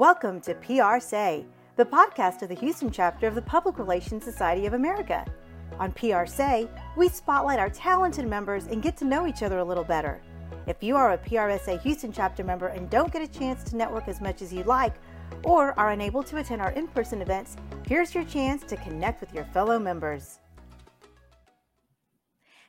Welcome to PR Say, the podcast of the Houston chapter of the Public Relations Society of America. On PR Say, we spotlight our talented members and get to know each other a little better. If you are a PRSA Houston chapter member and don't get a chance to network as much as you'd like, or are unable to attend our in person events, here's your chance to connect with your fellow members.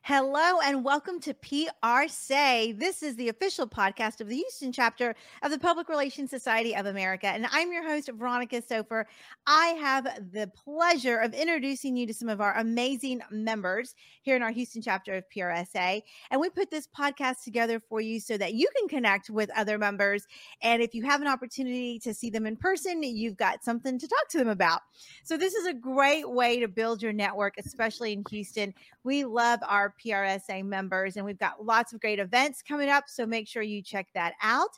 Hello and welcome to PR Say. This is the official podcast of the Houston chapter of the Public Relations Society of America. And I'm your host, Veronica Sopher. I have the pleasure of introducing you to some of our amazing members here in our Houston chapter of PRSA. And we put this podcast together for you so that you can connect with other members. And if you have an opportunity to see them in person, you've got something to talk to them about. So this is a great way to build your network, especially in Houston. We love our PRSA members, and we've got lots of great events coming up. So make sure you check that out.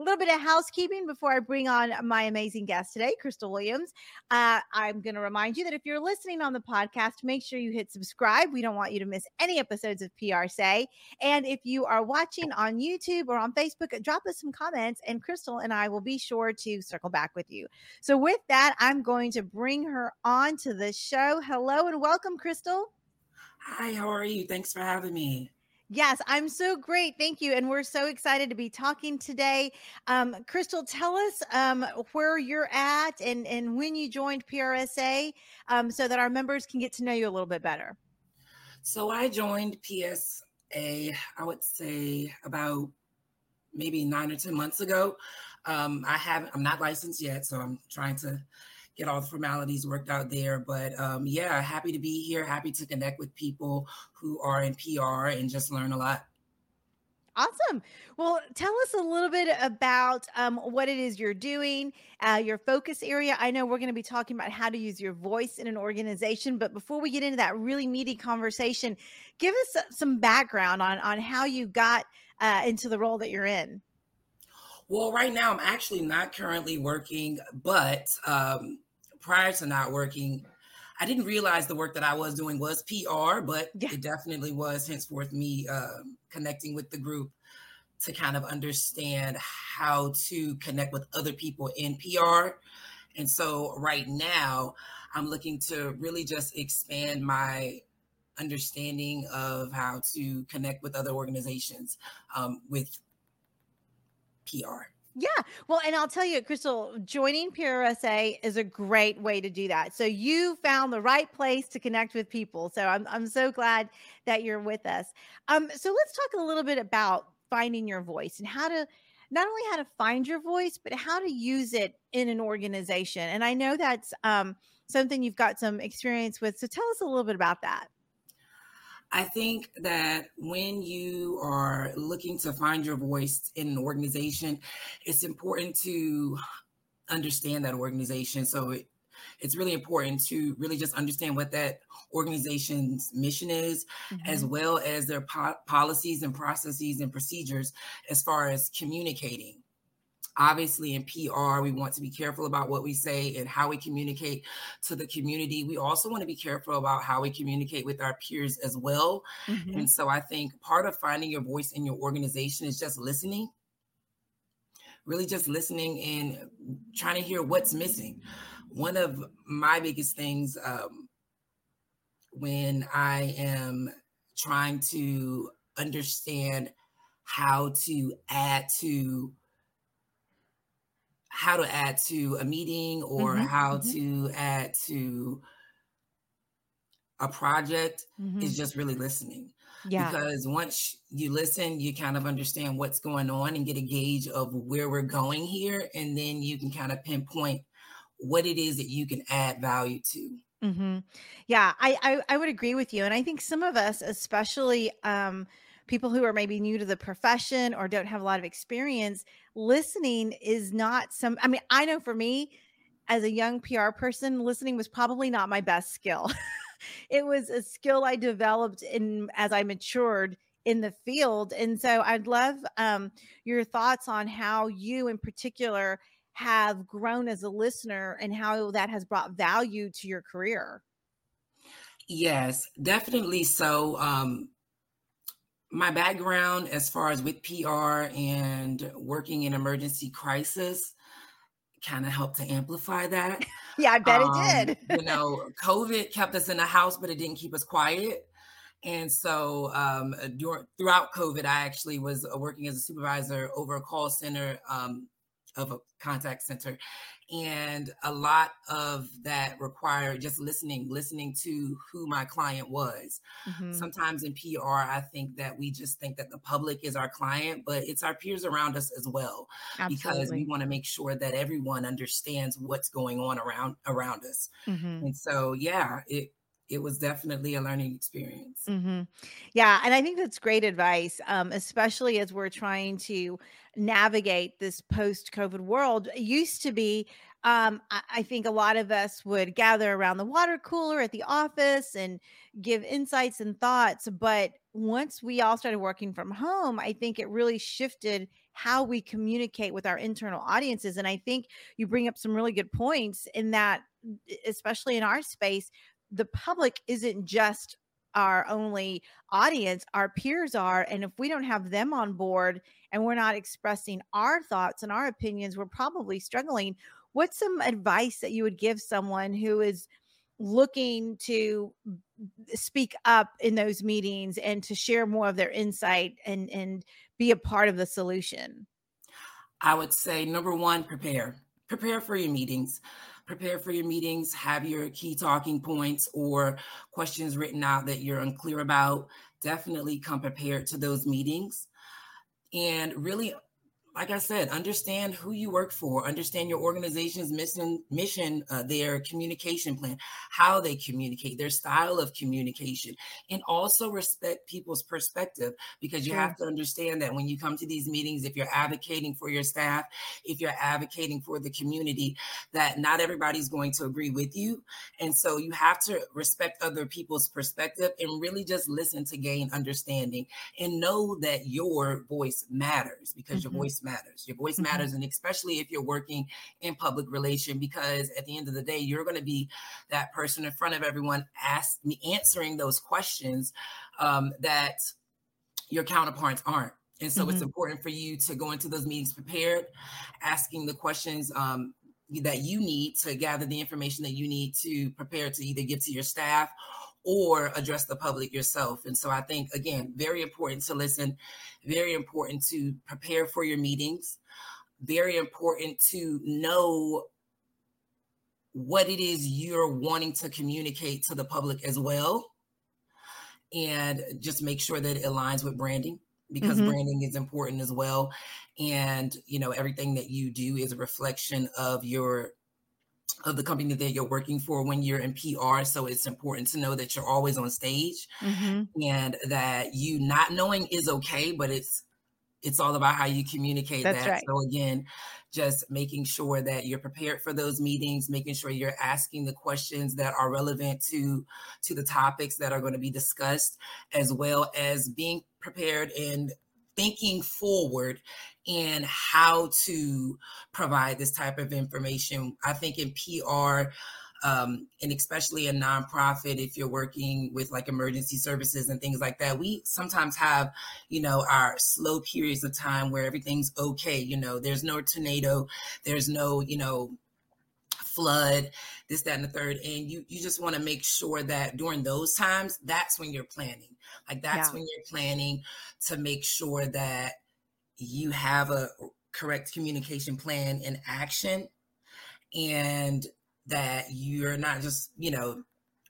A little bit of housekeeping before I bring on my amazing guest today, Crystal Williams. Uh, I'm going to remind you that if you're listening on the podcast, make sure you hit subscribe. We don't want you to miss any episodes of PR Say. And if you are watching on YouTube or on Facebook, drop us some comments, and Crystal and I will be sure to circle back with you. So, with that, I'm going to bring her on to the show. Hello and welcome, Crystal. Hi, how are you? Thanks for having me. Yes, I'm so great. Thank you. And we're so excited to be talking today. Um, Crystal, tell us um, where you're at and, and when you joined PRSA um, so that our members can get to know you a little bit better. So I joined PSA, I would say about maybe nine or 10 months ago. Um, I haven't, I'm not licensed yet, so I'm trying to get all the formalities worked out there. But um, yeah, happy to be here. Happy to connect with people who are in PR and just learn a lot. Awesome. Well, tell us a little bit about um, what it is you're doing, uh, your focus area. I know we're going to be talking about how to use your voice in an organization, but before we get into that really meaty conversation, give us some background on on how you got uh, into the role that you're in. Well, right now I'm actually not currently working, but um, prior to not working, I didn't realize the work that I was doing was PR, but yeah. it definitely was henceforth me uh, connecting with the group to kind of understand how to connect with other people in PR. And so right now, I'm looking to really just expand my understanding of how to connect with other organizations um, with PR. Yeah. Well, and I'll tell you, Crystal, joining PRSA is a great way to do that. So you found the right place to connect with people. So I'm, I'm so glad that you're with us. Um, so let's talk a little bit about finding your voice and how to not only how to find your voice, but how to use it in an organization. And I know that's um, something you've got some experience with. So tell us a little bit about that. I think that when you are looking to find your voice in an organization, it's important to understand that organization. So it, it's really important to really just understand what that organization's mission is, mm-hmm. as well as their po- policies and processes and procedures as far as communicating obviously in PR, we want to be careful about what we say and how we communicate to the community. We also want to be careful about how we communicate with our peers as well. Mm-hmm. And so I think part of finding your voice in your organization is just listening. Really, just listening and trying to hear what's missing. One of my biggest things um, when I am trying to understand how to add to how to add to a meeting or mm-hmm, how mm-hmm. to add to a project mm-hmm. is just really listening. Yeah. Because once you listen, you kind of understand what's going on and get a gauge of where we're going here. And then you can kind of pinpoint what it is that you can add value to. Mm-hmm. Yeah, I, I, I would agree with you, and I think some of us, especially um, people who are maybe new to the profession or don't have a lot of experience, listening is not some, I mean, I know for me as a young PR person, listening was probably not my best skill. it was a skill I developed in as I matured in the field. And so I'd love um, your thoughts on how you, in particular, have grown as a listener and how that has brought value to your career. Yes, definitely so. Um, my background as far as with PR and working in emergency crisis kind of helped to amplify that. yeah, I bet um, it did. you know, COVID kept us in the house, but it didn't keep us quiet. And so um, during, throughout COVID, I actually was working as a supervisor over a call center um, of a contact center. And a lot of that required just listening, listening to who my client was. Mm-hmm. Sometimes in PR, I think that we just think that the public is our client, but it's our peers around us as well. Absolutely. Because we want to make sure that everyone understands what's going on around around us. Mm-hmm. And so yeah, it it was definitely a learning experience. Mm-hmm. Yeah. And I think that's great advice, um, especially as we're trying to navigate this post COVID world. It used to be, um, I, I think a lot of us would gather around the water cooler at the office and give insights and thoughts. But once we all started working from home, I think it really shifted how we communicate with our internal audiences. And I think you bring up some really good points in that, especially in our space, the public isn't just our only audience, our peers are. And if we don't have them on board and we're not expressing our thoughts and our opinions, we're probably struggling. What's some advice that you would give someone who is looking to speak up in those meetings and to share more of their insight and, and be a part of the solution? I would say number one, prepare. Prepare for your meetings prepare for your meetings, have your key talking points or questions written out that you're unclear about. Definitely come prepared to those meetings and really like I said, understand who you work for, understand your organization's mission, mission, uh, their communication plan, how they communicate, their style of communication, and also respect people's perspective because you sure. have to understand that when you come to these meetings, if you're advocating for your staff, if you're advocating for the community, that not everybody's going to agree with you, and so you have to respect other people's perspective and really just listen to gain understanding and know that your voice matters because mm-hmm. your voice matters. Your voice mm-hmm. matters, and especially if you're working in public relation, because at the end of the day, you're going to be that person in front of everyone, ask me answering those questions um, that your counterparts aren't. And so mm-hmm. it's important for you to go into those meetings prepared, asking the questions um, that you need to gather the information that you need to prepare to either give to your staff or address the public yourself. And so I think, again, very important to listen, very important to prepare for your meetings, very important to know what it is you're wanting to communicate to the public as well. And just make sure that it aligns with branding because mm-hmm. branding is important as well. And, you know, everything that you do is a reflection of your of the company that you're working for when you're in PR. So it's important to know that you're always on stage mm-hmm. and that you not knowing is okay, but it's it's all about how you communicate That's that. Right. So again, just making sure that you're prepared for those meetings, making sure you're asking the questions that are relevant to to the topics that are going to be discussed, as well as being prepared and thinking forward in how to provide this type of information. I think in PR, um, and especially a nonprofit, if you're working with like emergency services and things like that, we sometimes have, you know, our slow periods of time where everything's okay. You know, there's no tornado, there's no, you know, flood, this, that, and the third. And you you just want to make sure that during those times, that's when you're planning. Like that's yeah. when you're planning to make sure that you have a correct communication plan in action and that you're not just, you know,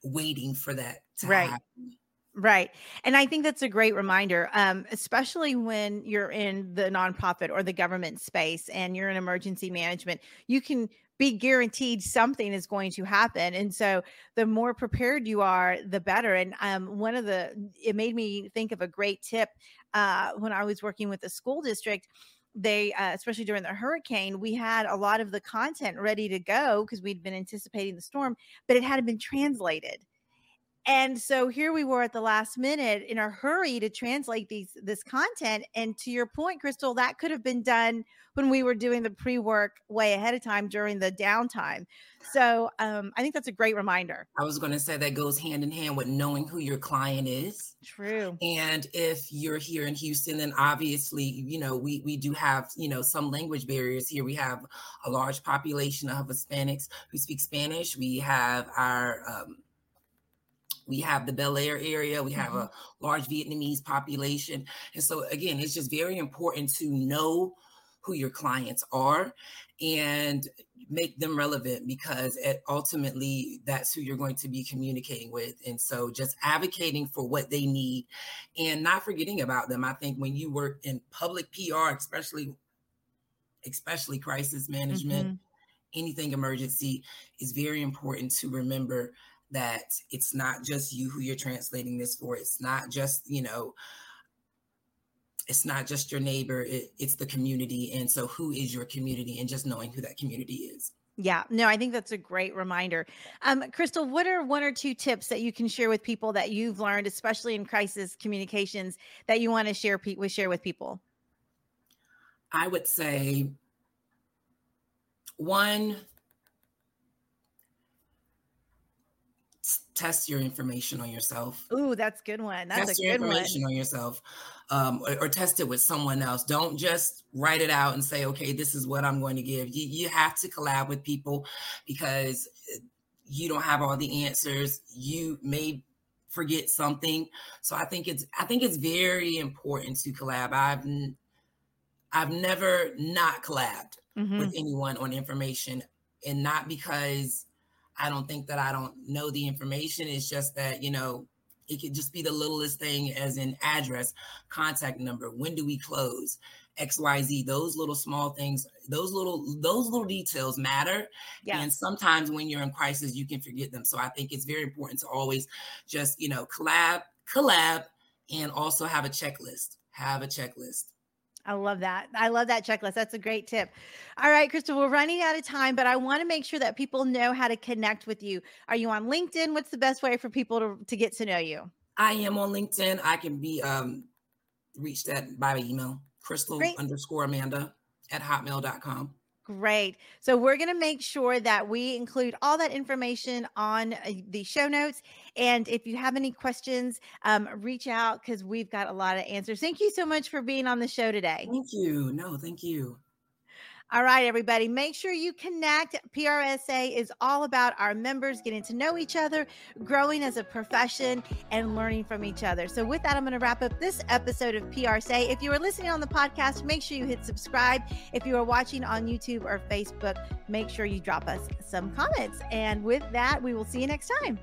waiting for that to right. happen. Right. And I think that's a great reminder, um, especially when you're in the nonprofit or the government space and you're in emergency management. You can be guaranteed something is going to happen. And so the more prepared you are, the better. And um, one of the, it made me think of a great tip uh, when I was working with the school district they uh, especially during the hurricane we had a lot of the content ready to go because we'd been anticipating the storm but it hadn't been translated And so here we were at the last minute in a hurry to translate these this content. And to your point, Crystal, that could have been done when we were doing the pre-work way ahead of time during the downtime. So um, I think that's a great reminder. I was going to say that goes hand in hand with knowing who your client is. True. And if you're here in Houston, then obviously, you know, we we do have, you know, some language barriers here. We have a large population of Hispanics who speak Spanish. We have our um, we have the Bellaire area, we have mm-hmm. a large Vietnamese population. And so, again, it's just very important to know who your clients are and make them relevant because it, ultimately that's who you're going to be communicating with. And so, just advocating for what they need and not forgetting about them. I think when you work in public PR, especially especially crisis management, mm-hmm. anything emergency, is very important to remember that it's not just you who you're translating this for. It's not just, you know, it's not just your neighbor, it, it's the community. And so, who is your community? And just knowing who that community is. Yeah, no, I think that's a great reminder. Um, Crystal, what are one or two tips that you can share with people that you've learned, especially in crisis communications, that you want to share with share with people? I would say one test your information on yourself. Ooh, that's good one. That's test a your good information one. on yourself, um, or, or, test it with someone else. Don't just write it out and say, "Okay, this is what I'm going to give." You you have to collab with people because uh, you don't have all the answers. You may forget something, so I think it's I think it's very important to collab. I've I've never not collabed mm-hmm. with anyone on information, and not because I don't think that I don't know the information. It's just that, you know, it could just be the littlest thing as an address, contact number, when do we close, XYZ, those little small things, those little those little details matter. And sometimes when you're in crisis, you can forget them. So I think it's very important to always just, you know, collab, collab, and also have a checklist. Have a checklist. I love that. I love that checklist. That's a great tip. All right, Crystal, we're running out of time, but I want to make sure that people know how to connect with you. Are you on LinkedIn? What's the best way for people to, to get to know you? I am on LinkedIn. I can be um, reached at by email, crystal great. underscore Amanda at hotmail.com. Great. So we're going to make sure that we include all that information on uh, the show notes. And if you have any questions, um, reach out because we've got a lot of answers. Thank you so much for being on the show today. Thank you. No, thank you. All right, everybody, make sure you connect. PRSA is all about our members getting to know each other, growing as a profession, and learning from each other. So, with that, I'm going to wrap up this episode of PR Say. If you are listening on the podcast, make sure you hit subscribe. If you are watching on YouTube or Facebook, make sure you drop us some comments. And with that, we will see you next time.